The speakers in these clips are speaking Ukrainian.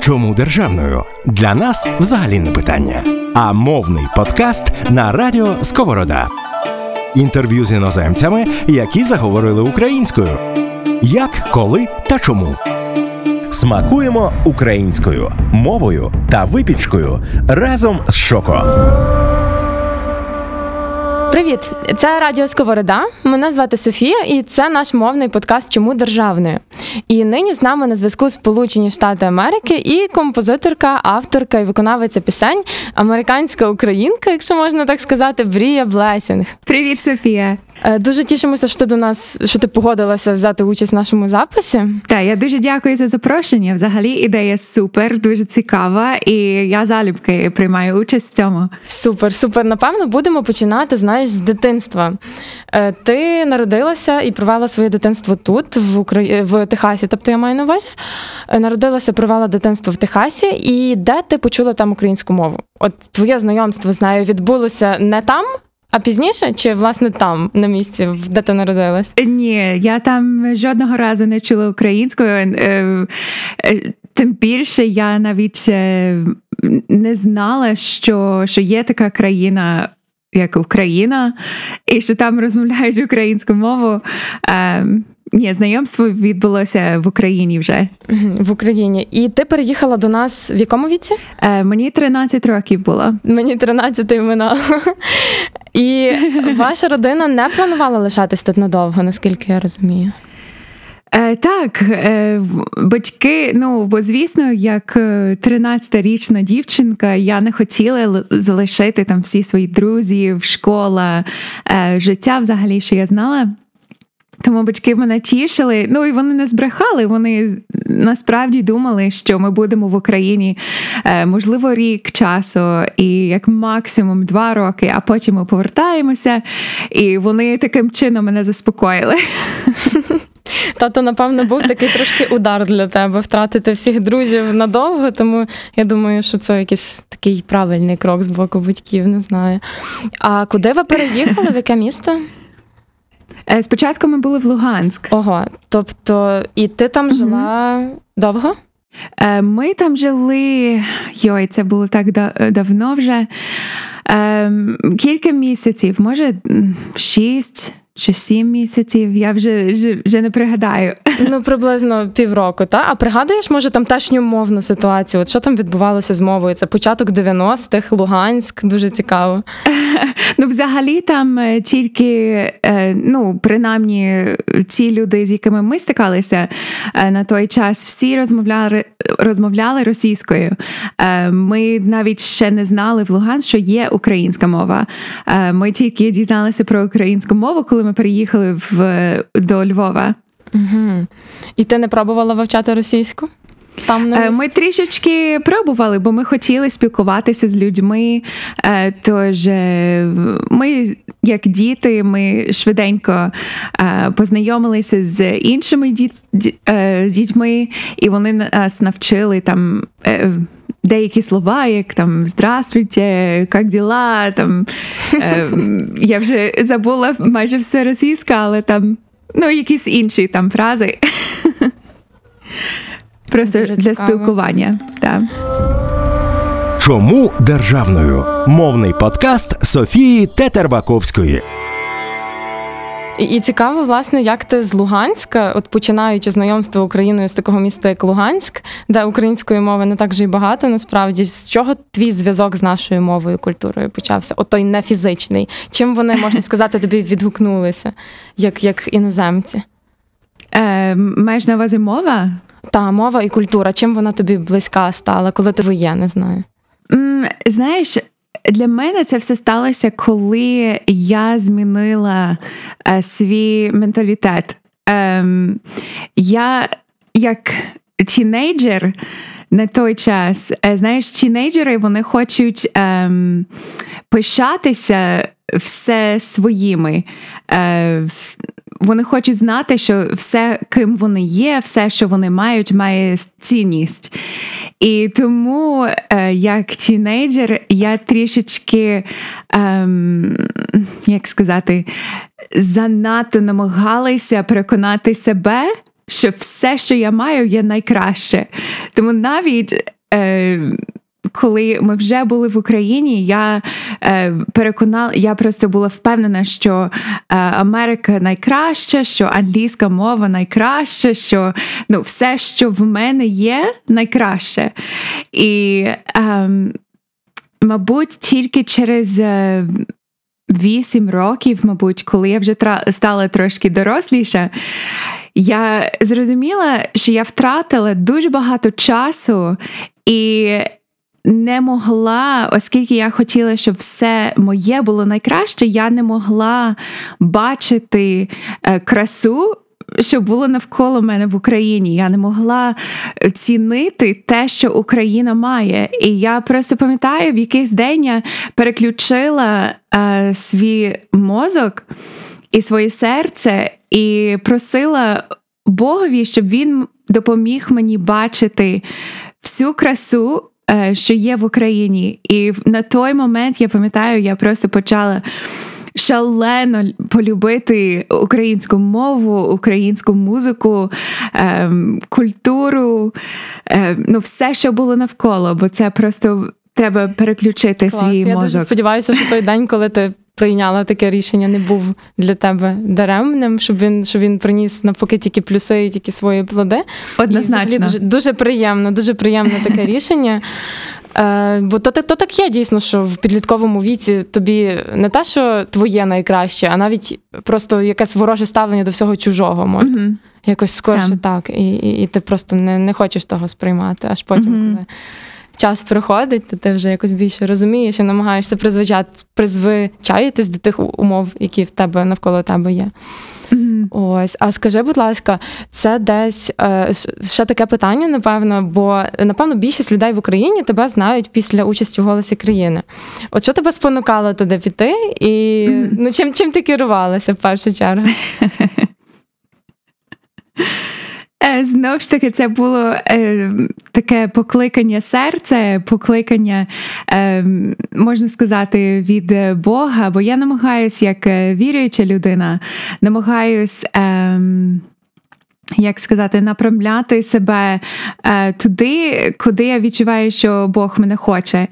Чому державною? Для нас взагалі не питання. А мовний подкаст на радіо Сковорода. Інтерв'ю з іноземцями, які заговорили українською. Як, коли та чому. Смакуємо українською мовою та випічкою разом з Шоко. Привіт, це Радіо Сковорода. Мене звати Софія, і це наш мовний подкаст Чому державною. І нині з нами на зв'язку Сполучені Штати Америки і композиторка, авторка і виконавиця пісень, американська українка, якщо можна так сказати, Брія Блесінг. Привіт, Софія. Е, дуже тішимося, що ти до нас, що ти погодилася взяти участь в нашому записі. Так, я дуже дякую за запрошення. Взагалі ідея супер, дуже цікава, і я залюбки приймаю участь в цьому. Супер, супер. Напевно, будемо починати, знаєш, з дитинства. Е, ти народилася і провела своє дитинство тут, в Украї... в Техасі. Тобто я маю на увазі. Е, народилася, провела дитинство в Техасі, і де ти почула там українську мову? От твоє знайомство з нею відбулося не там. А пізніше чи власне там на місці, де ти народилась? Ні, я там жодного разу не чула українською. Е, тим більше я навіть не знала, що, що є така країна. Як Україна, і що там розмовляють українську мову. Е, ні, знайомство відбулося в Україні вже. В Україні. І ти переїхала до нас в якому віці? Е, Мені 13 років було. Мені 13 минало. І ваша родина не планувала лишатись тут надовго, наскільки я розумію. Е, Так, е, батьки, ну бо звісно, як 13-річна дівчинка, я не хотіла залишити там всі свої друзі, школа, е, життя взагалі, що я знала. Тому батьки мене тішили. Ну і вони не збрехали. Вони насправді думали, що ми будемо в Україні е, можливо рік часу, і як максимум два роки, а потім ми повертаємося. І вони таким чином мене заспокоїли. Тато, напевно, був такий трошки удар для тебе втратити всіх друзів надовго, тому я думаю, що це якийсь такий правильний крок з боку батьків, не знаю. А куди ви переїхали? В яке місто? Е, спочатку ми були в Луганськ. Ого, тобто, і ти там жила угу. довго? Е, ми там жили, йой, це було так давно вже. Ем, кілька місяців, може, шість чи сім місяців, я вже вже, вже не пригадаю. Ну, приблизно півроку, та? А пригадуєш, може, тамтешню мовну ситуацію? От що там відбувалося з мовою? Це початок 90-х, Луганськ, дуже цікаво. Ну, взагалі, там е, тільки, е, ну, принаймні, ці люди, з якими ми стикалися е, на той час, всі розмовляли розмовляли російською. Ми навіть ще не знали в Луганськ, що є українська мова. Ми тільки дізналися про українську мову, коли ми переїхали в до Львова. Угу. І ти не пробувала вивчати російську? Там не ми трішечки пробували, бо ми хотіли спілкуватися з людьми. Е, тож е, ми, як діти, ми швиденько е, познайомилися з іншими дітьми, і вони нас навчили там. Деякі слова, як там здравствуйте, як діла, там е, я вже забула майже все російське, але там ну, якісь інші там фрази. Просто Дуже для цікаво. спілкування. Так. Чому державною? Мовний подкаст Софії Тетербаковської. І, цікаво, власне, як ти з Луганська, от починаючи знайомство Україною з такого міста, як Луганськ, де української мови не так вже й багато, насправді з чого твій зв'язок з нашою мовою культурою почався? От той не фізичний. Чим вони можна сказати, тобі відгукнулися, як як іноземці? Е, Маєш на увазі мова? Та мова і культура. Чим вона тобі близька стала, коли ти воє, не знаю. Знаєш, для мене це все сталося, коли я змінила е, свій менталітет. Ем, Я як тінейджер на той час, е, знаєш, тінейджери вони хочуть ем, пишатися все своїми. Е, вони хочуть знати, що все, ким вони є, все, що вони мають, має цінність. І тому, е, як тінейджер, я трішечки, ем, як сказати, занадто намагалася переконати себе. що все, що я маю, є найкраще. Тому навіть. Е, коли ми вже були в Україні, я е, переконала, я просто була впевнена, що е, Америка найкраща, що англійська мова найкраща, що ну, все, що в мене є, найкраще. І, е, мабуть, тільки через. Е, Вісім років, мабуть, коли я вже стала трошки доросліша, я зрозуміла, що я втратила дуже багато часу і не могла, оскільки я хотіла, щоб все моє було найкраще, я не могла бачити е, красу. Що було навколо мене в Україні, я не могла цінити те, що Україна має. І я просто пам'ятаю, в якийсь день я переключила е, свій мозок і своє серце, і просила Богові, щоб він допоміг мені бачити всю красу що є в Україні. І на той момент я пам'ятаю, я просто почала. Шалено полюбити українську мову, українську музику, ем, культуру, ем, ну все, що було навколо, бо це просто треба переключити Клас. свій я мозок. Я дуже сподіваюся, що той день, коли ти прийняла таке рішення, не був для тебе даремним, щоб він щоб він приніс навпаки тільки плюси і тільки свої плоди. Однозначно. І дуже, дуже приємно, дуже приємне таке рішення. Е, Бо то, то так є дійсно, що в підлітковому віці тобі не те, що твоє найкраще, а навіть просто якесь вороже ставлення до всього чужого може. Угу. Якось скорше Yeah. так. І і, і ти просто не не хочеш того сприймати, аж потім, Мгм. коли час проходить, то ти вже якось більше розумієш і намагаєшся призвичаїтись до тих умов, які в тебе навколо тебе є. Угу. Ось, а скажи, будь ласка, це десь е, ще таке питання, напевно, бо напевно більшість людей в Україні тебе знають після участі в голосі країни. От що тебе спонукало туди піти, і Мгм. ну чим чим ти керувалася в першу чергу? Знову ж таки, це було е, таке покликання серця, покликання, е, можна сказати, від Бога, бо я намагаюсь, як е, віруюча людина, намагаюсь. Е, як сказати, направляти себе е, туди, куди я відчуваю, що Бог мене хоче.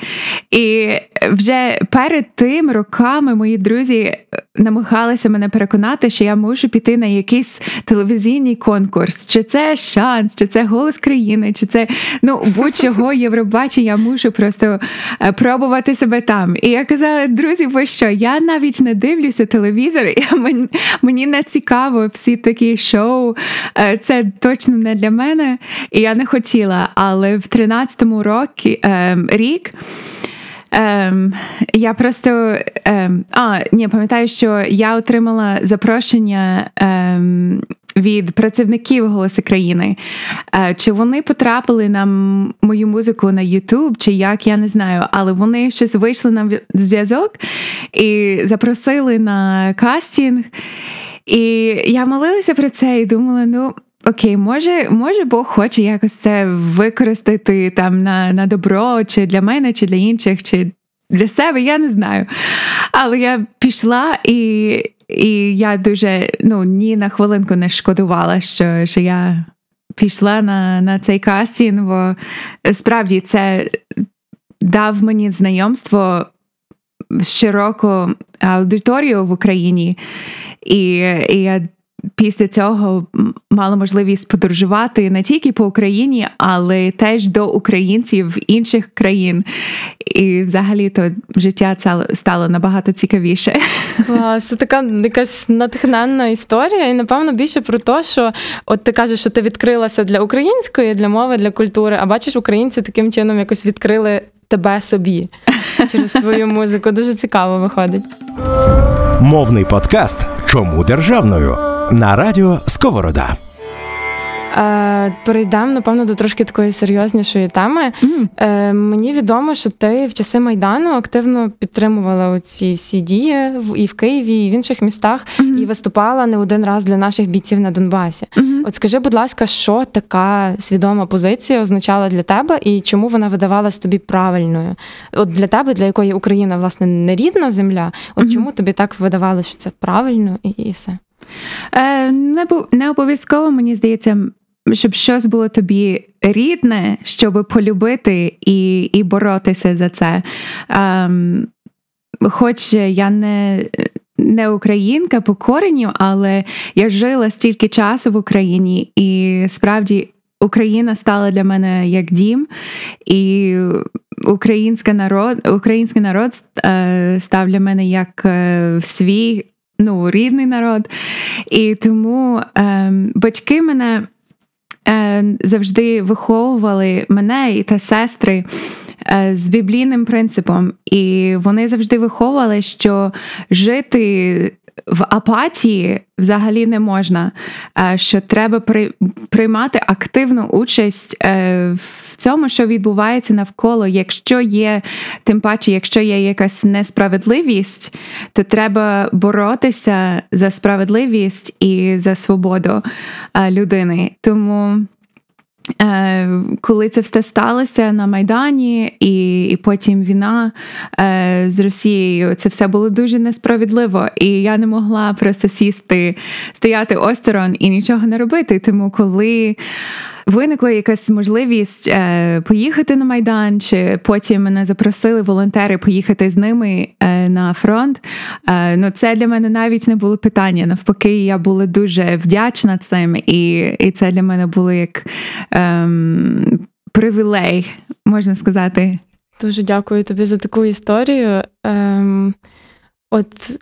І вже перед тим роками мої друзі намагалися мене переконати, що я можу піти на якийсь телевізійний конкурс, чи це шанс, чи це голос країни, чи це ну будь-чого Євробачення, я мушу просто е, пробувати себе там. І я казала, друзі, ви що? Я навіть не дивлюся телевізор, і мені, мені не цікаво всі такі шоу. Е, Це точно не для мене, і я не хотіла. Але в 13-му році е, рік. Ем, я просто ем, а, ні, пам'ятаю, що я отримала запрошення ем, від працівників голоси країни. Е, чи вони потрапили на мою музику на YouTube, чи як, я не знаю, але вони щось вийшли на зв'язок і запросили на кастинг. І я молилася про це і думала, ну. Окей, може, може, Бог хоче якось це використати там на на добро, чи для мене, чи для інших, чи для себе, я не знаю. Але я пішла і і я дуже ну, ні на хвилинку не шкодувала, що що я пішла на на цей кастинг, бо справді це дав мені знайомство з широкою аудиторією в Україні. І, і я після цього мала можливість подорожувати не тільки по Україні, але теж до українців інших країн. І взагалі то життя стало набагато цікавіше. Клас, це така якась натхненна історія, і напевно більше про те, що от ти кажеш, що ти відкрилася для української, для мови, для культури, а бачиш, українці таким чином якось відкрили тебе собі через твою музику. Дуже цікаво виходить. Мовний подкаст Чому державною на радіо Сковорода. Е, перейдемо, напевно, до трошки такої серйознішої теми. Mm. Е, мені відомо, що ти в часи Майдану активно підтримувала оці всі дії в і в Києві, і в інших містах, Mm-hmm. і виступала не один раз для наших бійців на Донбасі. Mm-hmm. От скажи, будь ласка, що така свідома позиція означала для тебе, і чому вона видавалась тобі правильною? От для тебе, для якої Україна, власне, не рідна земля, от Mm-hmm. чому тобі так видавалося, що це правильно і, і все? Е, Не не обов'язково, мені здається, щоб щось було тобі рідне, щоб полюбити і і боротися за це. Ем, Хоч я не не українка по коренню, але я жила стільки часу в Україні, і справді Україна стала для мене як дім, і український народ, український народ е, став для мене як е, свій ну, рідний народ. І тому е, батьки мене е, завжди виховували мене і та сестри. Е, з біблійним принципом, і вони завжди виховували, що жити в апатії взагалі не можна, е, що треба приймати активну участь е, в цьому, що відбувається навколо. Якщо є, тим паче, якщо є якась несправедливість, то треба боротися за справедливість і за свободу людини. Тому. Е, коли це все сталося на Майдані, і і потім війна е, з Росією, це все було дуже несправедливо, і я не могла просто сісти, стояти осторонь і нічого не робити. Тому коли виникла якась можливість е, поїхати на Майдан, чи потім мене запросили волонтери поїхати з ними е, на фронт. Е, ну це для мене навіть не було питання. Навпаки, я була дуже вдячна цим, і і це для мене було як ем, привілей, можна сказати. Дуже дякую тобі за таку історію. Ем, От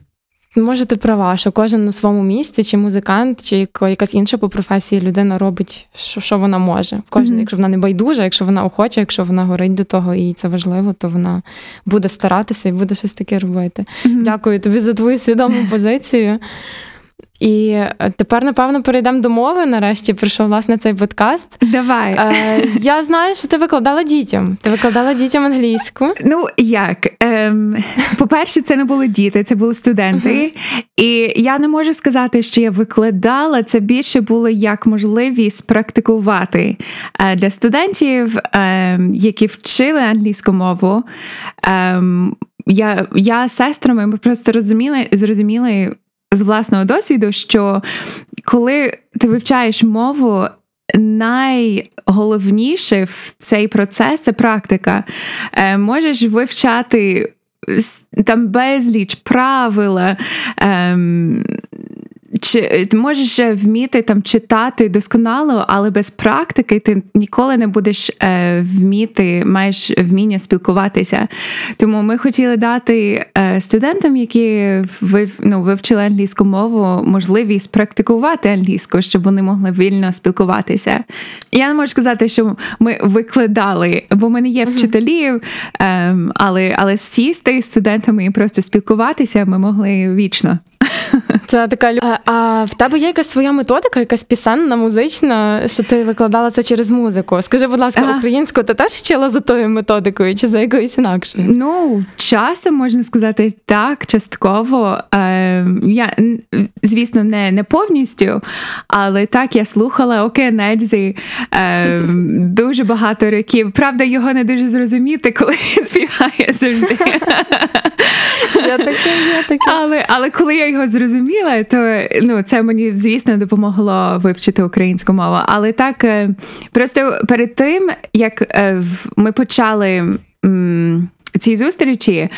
Може, ти права, що кожен на своєму місці, чи музикант, чи якась інша по професії людина робить, що що вона може. Кожен, mm-hmm. якщо вона не байдужа, якщо вона охоче, якщо вона горить до того, і це важливо, то вона буде старатися і буде щось таке робити. Mm-hmm. Дякую тобі за твою свідому позицію. І е, тепер, напевно, перейдемо до мови. Нарешті прийшов власне цей подкаст. Давай. Е, Я знаю, що ти викладала дітям. Ти викладала дітям англійську. Ну як? Ем, По-перше, це не були діти, це були студенти. Uh-huh. І я не можу сказати, що я викладала. Це більше було як можливість практикувати е, для студентів, ем, які вчили англійську мову. Ем, я я з сестрами ми просто розуміли, зрозуміли з власного досвіду, що коли ти вивчаєш мову, найголовніше в цей процес це практика. Е, Можеш вивчати там безліч правила. Е, чи ти можеш вміти там читати досконало, але без практики ти ніколи не будеш е, вміти, маєш вміння спілкуватися. Тому ми хотіли дати е, студентам, які вив, ну, вивчили англійську мову, можливість практикувати англійську, щоб вони могли вільно спілкуватися. Я не можу сказати, що ми викладали, бо в мене є вчителі, е, але але сісти з студентами і просто спілкуватися ми могли вічно. Це така А в тебе є якась своя методика, якась пісенна, музична, що ти викладала це через музику? Скажи, будь ласка, ага. українську ти теж вчила за тою методикою чи за якоюсь інакшою? Ну, часом можна сказати так, частково. Е, Я, звісно, не не повністю, але так я слухала Океанельзі е, дуже багато років. Правда, його не дуже зрозуміти, коли він співає завжди. Я таке, я таке. Але, але коли я його зрозуміла, то ну, це мені, звісно, допомогло вивчити українську мову. Але так, е, просто перед тим, як е, ми почали ці зустрічі.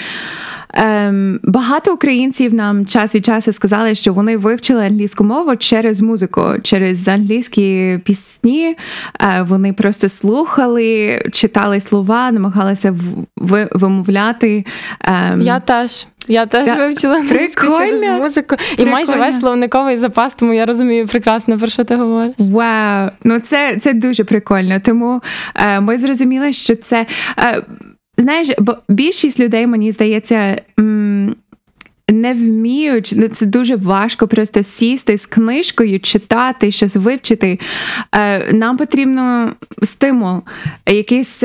Ем, Багато українців нам час від часу сказали, що вони вивчили англійську мову через музику, через англійські пісні. Е, Вони просто слухали, читали слова, намагалися в, вимовляти. Ем, Я теж. Я теж да. вивчила англійську через музику і майже весь словниковий запас, тому я розумію прекрасно, про що ти говориш. Вау! Ну це це дуже прикольно. Тому е, ми зрозуміли, що це. Е, Знаєш, бо більшість людей, мені здається, м- не вміють, ну, це дуже важко просто сісти з книжкою, читати, щось вивчити. Е, Нам потрібно стимул, якийсь.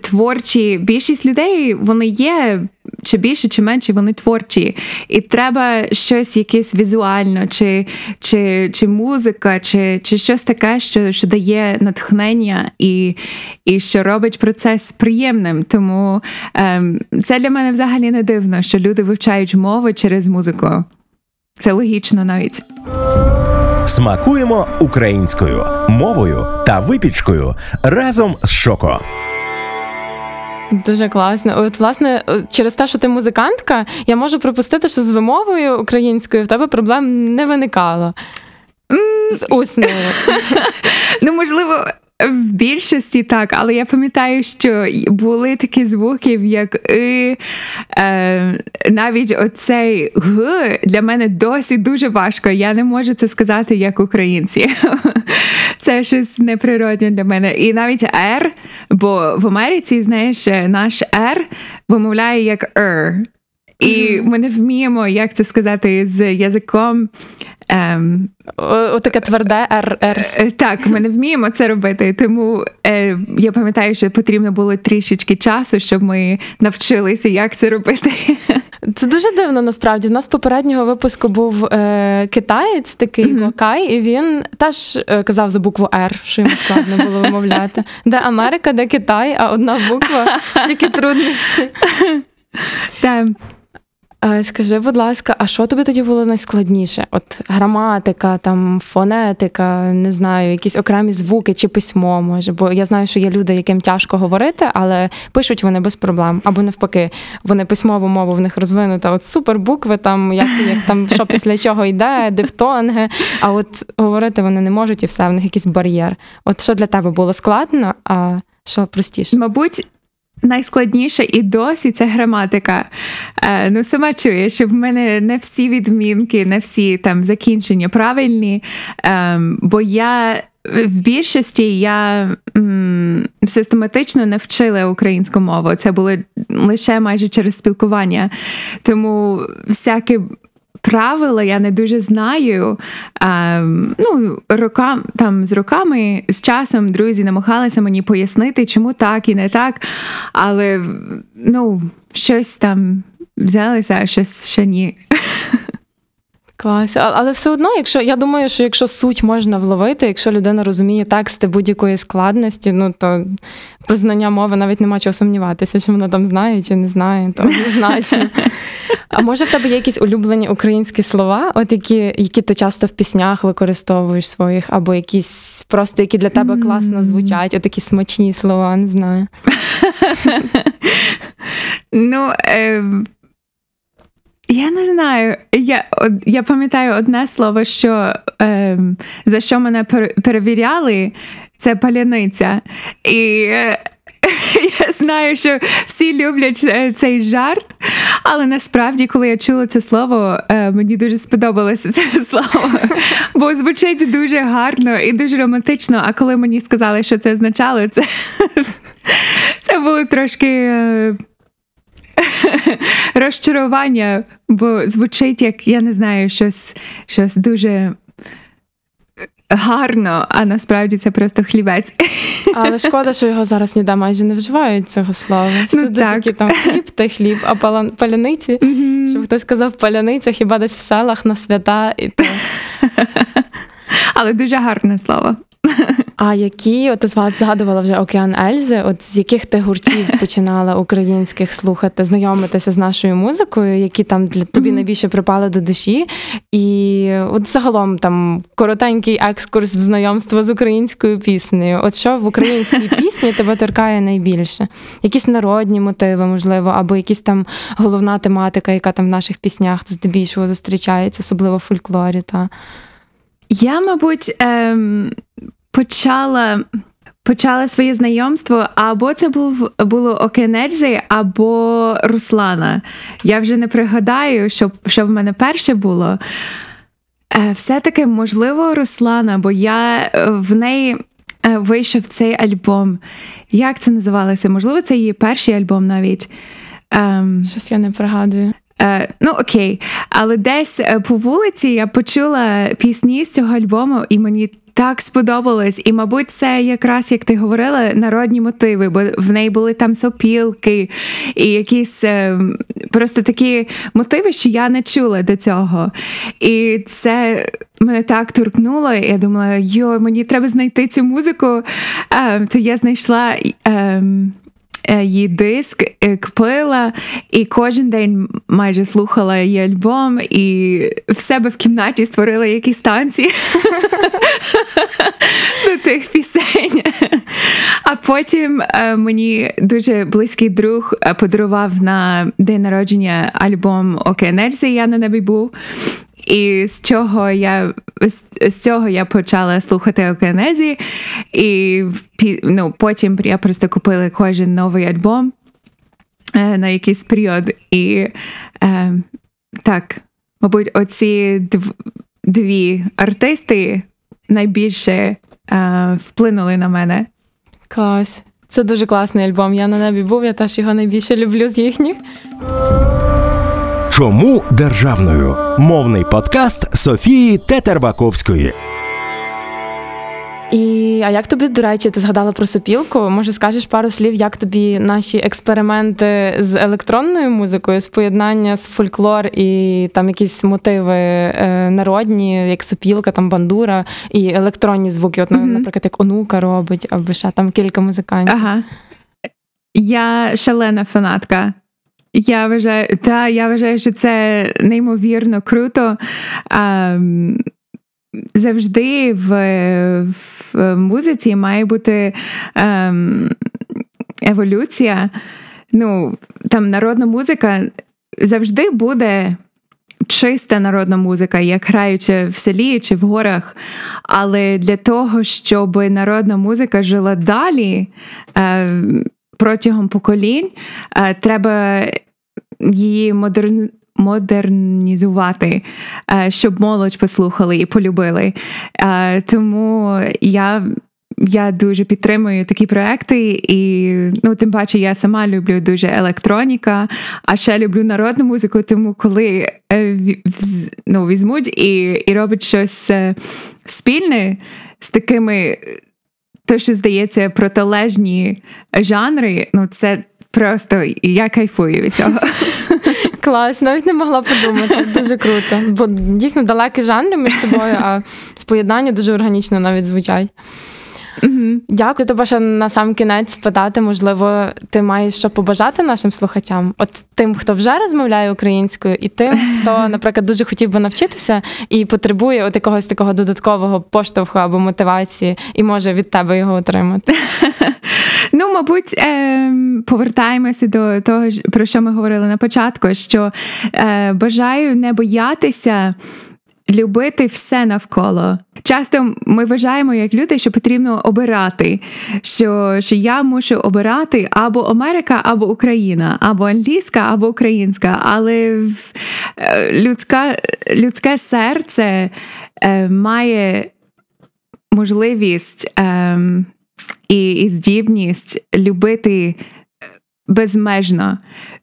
Творчі більшість людей вони є чи більше, чи менше, вони творчі. І треба щось якесь візуально, чи чи, чи музика, чи чи щось таке, що що дає натхнення і і що робить процес приємним. Тому ем, це для мене взагалі не дивно, що люди вивчають мови через музику. Це логічно навіть. Смакуємо українською мовою та випічкою разом з Шоко. Дуже класно. От, власне, через те, що ти музикантка, я можу припустити, що з вимовою українською в тебе проблем не виникало. З усною. Ну, можливо, в більшості так, але я пам'ятаю, що були такі звуки, як «и», е, навіть оцей г для мене досі дуже важко. Я не можу це сказати як українці. Це щось неприродне для мене. І навіть «р», бо в Америці, знаєш, наш «р» вимовляє як «р». І ми не вміємо, як це сказати, з язиком. Ем, Отаке тверде р Е, Так, ми не вміємо це робити. Тому е, я пам'ятаю, що потрібно було трішечки часу, щоб ми навчилися, як це робити. Це дуже дивно насправді. У нас попереднього випуску був е, китаєць, такий mm-hmm. Локай, і він теж е, казав за букву Р, що йому складно було вимовляти. Де Америка, де Китай, а одна буква тільки труднощі. Так. Скажи, будь ласка, а що тобі тоді було найскладніше? От граматика, там фонетика, не знаю, якісь окремі звуки чи письмо може. Бо я знаю, що є люди, яким тяжко говорити, але пишуть вони без проблем. Або навпаки, вони письмову мову в них розвинута. От супербукви, там як, як там що після чого йде, дифтонги. А от говорити вони не можуть, і все в них якийсь бар'єр. От що для тебе було складно, а що простіше? Мабуть. Найскладніше і досі це граматика. Е, ну, сама чуєш, що в мене не всі відмінки, не всі там закінчення правильні. Е, бо я в більшості я м, систематично не вчила українську мову. Це було лише майже через спілкування. Тому всяке правила я не дуже знаю. А, ну, рокам, там, З роками, з часом друзі намагалися мені пояснити, чому так і не так. Але ну, щось там взялися, а щось ще ні. Клас, але все одно, якщо я думаю, що якщо суть можна вловити, якщо людина розуміє тексти будь-якої складності, ну то про знання мови навіть нема чого сумніватися, чи вона там знає чи не знає, то однозначно. А може в тебе є якісь улюблені українські слова, от які які ти часто в піснях використовуєш своїх, або якісь просто які для тебе класно звучать, от такі смачні слова, не знаю. Ну, е, я не знаю. Я я пам'ятаю одне слово, що е, за що мене перевіряли, це паляниця. І е, я знаю, що всі люблять е, цей жарт, але насправді, коли я чула це слово, е, мені дуже сподобалося це слово, бо звучить дуже гарно і дуже романтично. А коли мені сказали, що це означало, це, це було трошки. Е, розчарування, бо звучить як я не знаю, щось щось дуже гарно, а насправді це просто хлібець. Але шкода, що його зараз ніде майже не вживають цього слова. Ну, Сюди так. тільки там хліб та хліб, а паляниці, mm-hmm. щоб хтось сказав паляниця, хіба десь в селах на свята і так. Але дуже гарне слово. А які от згадувала вже Океан Ельзи? От з яких ти гуртів починала українських слухати, знайомитися з нашою музикою, які там для тобі найбільше припали до душі? І от загалом там коротенький екскурс в знайомство з українською піснею. От що в українській пісні тебе торкає найбільше? Якісь народні мотиви, можливо, або якісь там головна тематика, яка там в наших піснях здебільшого зустрічається, особливо в фольклорі. Та. Я, мабуть, ем, почала почала своє знайомство, або це був було Окенельзи, або Руслана. Я вже не пригадаю, що, що в мене перше було. Е, все-таки, можливо, Руслана, бо я е, в неї е, вийшов цей альбом. Як це називалося? Можливо, це її перший альбом навіть. Ем... Щось я не пригадую. Е, ну окей, але десь е, по вулиці я почула пісні з цього альбому, і мені так сподобалось. І, мабуть, це якраз як ти говорила, народні мотиви, бо в неї були там сопілки і якісь е, просто такі мотиви, що я не чула до цього. І це мене так торкнуло. і Я думала, йо, мені треба знайти цю музику. Е, то я знайшла. Е, її диск, е, купила і кожен день майже слухала її альбом, і в себе в кімнаті створила якісь танці до тих пісень. А потім е, мені дуже близький друг е, подарував на день народження альбом Океанельзи Я на небі був. І з чого я з, цього я почала слухати Океанезі, і ну, потім я просто купила кожен новий альбом е, на якийсь період. І е, так, мабуть, оці дв, дві артисти найбільше е, вплинули на мене. Клас. Це дуже класний альбом. Я на небі був, я теж його найбільше люблю з їхніх. Чому державною? Мовний подкаст Софії Тетербаковської. І а як тобі, до речі, ти згадала про сопілку? Може, скажеш пару слів, як тобі наші експерименти з електронною музикою, з поєднання з фольклор і там якісь мотиви е, народні, як сопілка, там бандура і електронні звуки? От, mm-hmm. наприклад, як онука робить, або ще там кілька музикантів. Ага. Я шалена фанатка. Я вважаю, та я вважаю, що це неймовірно круто. А, Завжди в в музиці має бути ем, еволюція. Ну, там народна музика завжди буде чиста народна музика, як граючи в селі чи в горах. Але для того, щоб народна музика жила далі. Е, Протягом поколінь е, треба її модерн... модернізувати, е, щоб молодь послухали і полюбили. Е, тому я. Я дуже підтримую такі проекти, і ну, тим паче я сама люблю дуже електроніка, а ще люблю народну музику. Тому коли ну, візьмуть і і роблять щось спільне з такими, то що здається, протилежні жанри, ну це просто я кайфую від цього. Клас, навіть не могла подумати. Дуже круто. Бо дійсно далекі жанри між собою, а в поєднанні дуже органічно навіть звучать. Угу. Дякую тебе ще на сам кінець спитати. Можливо, ти маєш що побажати нашим слухачам? От тим, хто вже розмовляє українською, і тим, хто, наприклад, дуже хотів би навчитися і потребує от якогось такого додаткового поштовху або мотивації, і може від тебе його отримати. Ну, мабуть, е, повертаємося до того, про що ми говорили на початку: що е, бажаю не боятися. Любити все навколо. Часто ми вважаємо як люди, що потрібно обирати, що що я мушу обирати або Америка, або Україна, або англійська, або українська. Але е, людська, людське серце е, має можливість. Е, і, і здібність любити безмежно.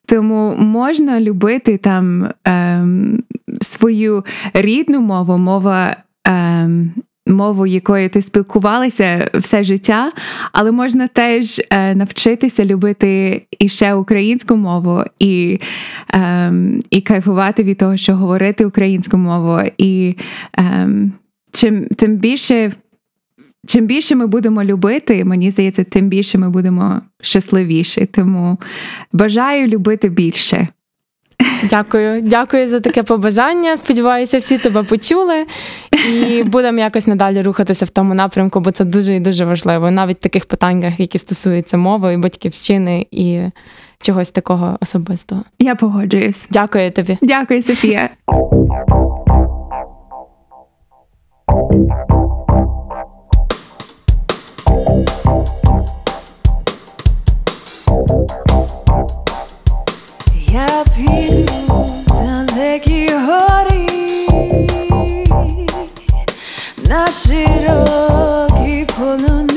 Тому можна любити там ем, свою рідну мову, мова. Ем, Мову, якою ти спілкувалася все життя, але можна теж е, навчитися любити і ще українську мову, і е, і кайфувати від того, що говорити українську мову. І е, чим тим більше чим більше ми будемо любити, мені здається, тим більше ми будемо щасливіші. Тому бажаю любити більше. Дякую, дякую за таке побажання. Сподіваюся, всі тебе почули, і будемо якось надалі рухатися в тому напрямку, бо це дуже і дуже важливо, навіть в таких питаннях, які стосуються мови і батьківщини і чогось такого особистого. Я погоджуюсь. Дякую тобі. Дякую, Софія. Я піду далекі горі на широкі полонини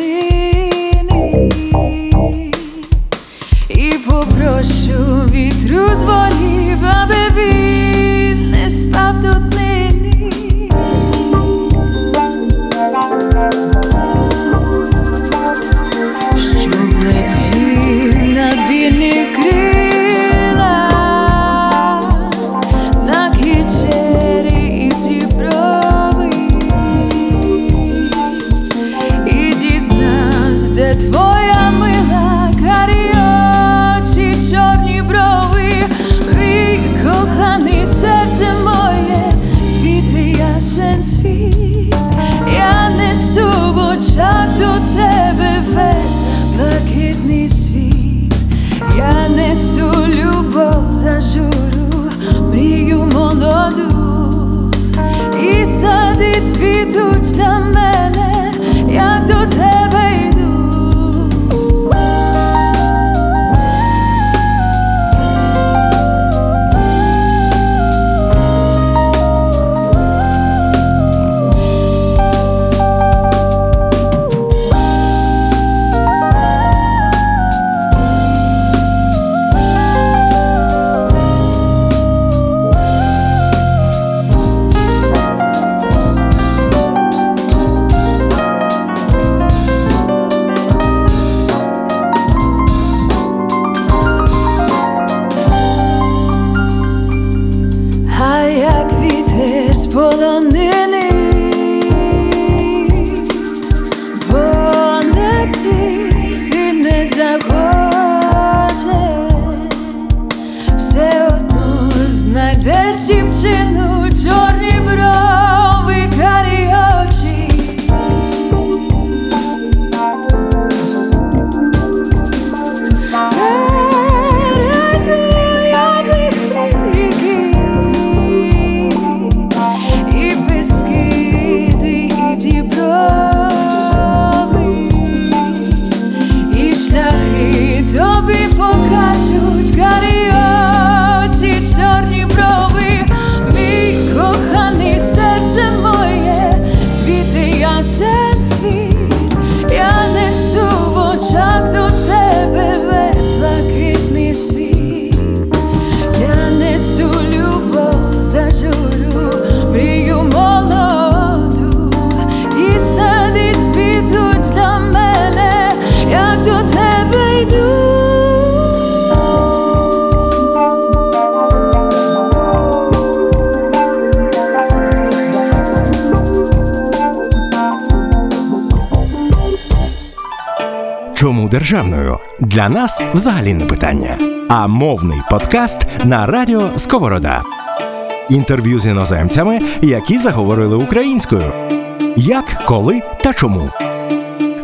Touch them. державною для нас взагалі не питання. А мовний подкаст на радіо Сковорода. Інтерв'ю з іноземцями, які заговорили українською. Як, коли та чому.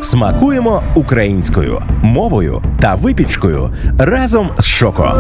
Смакуємо українською мовою та випічкою разом з Шоко.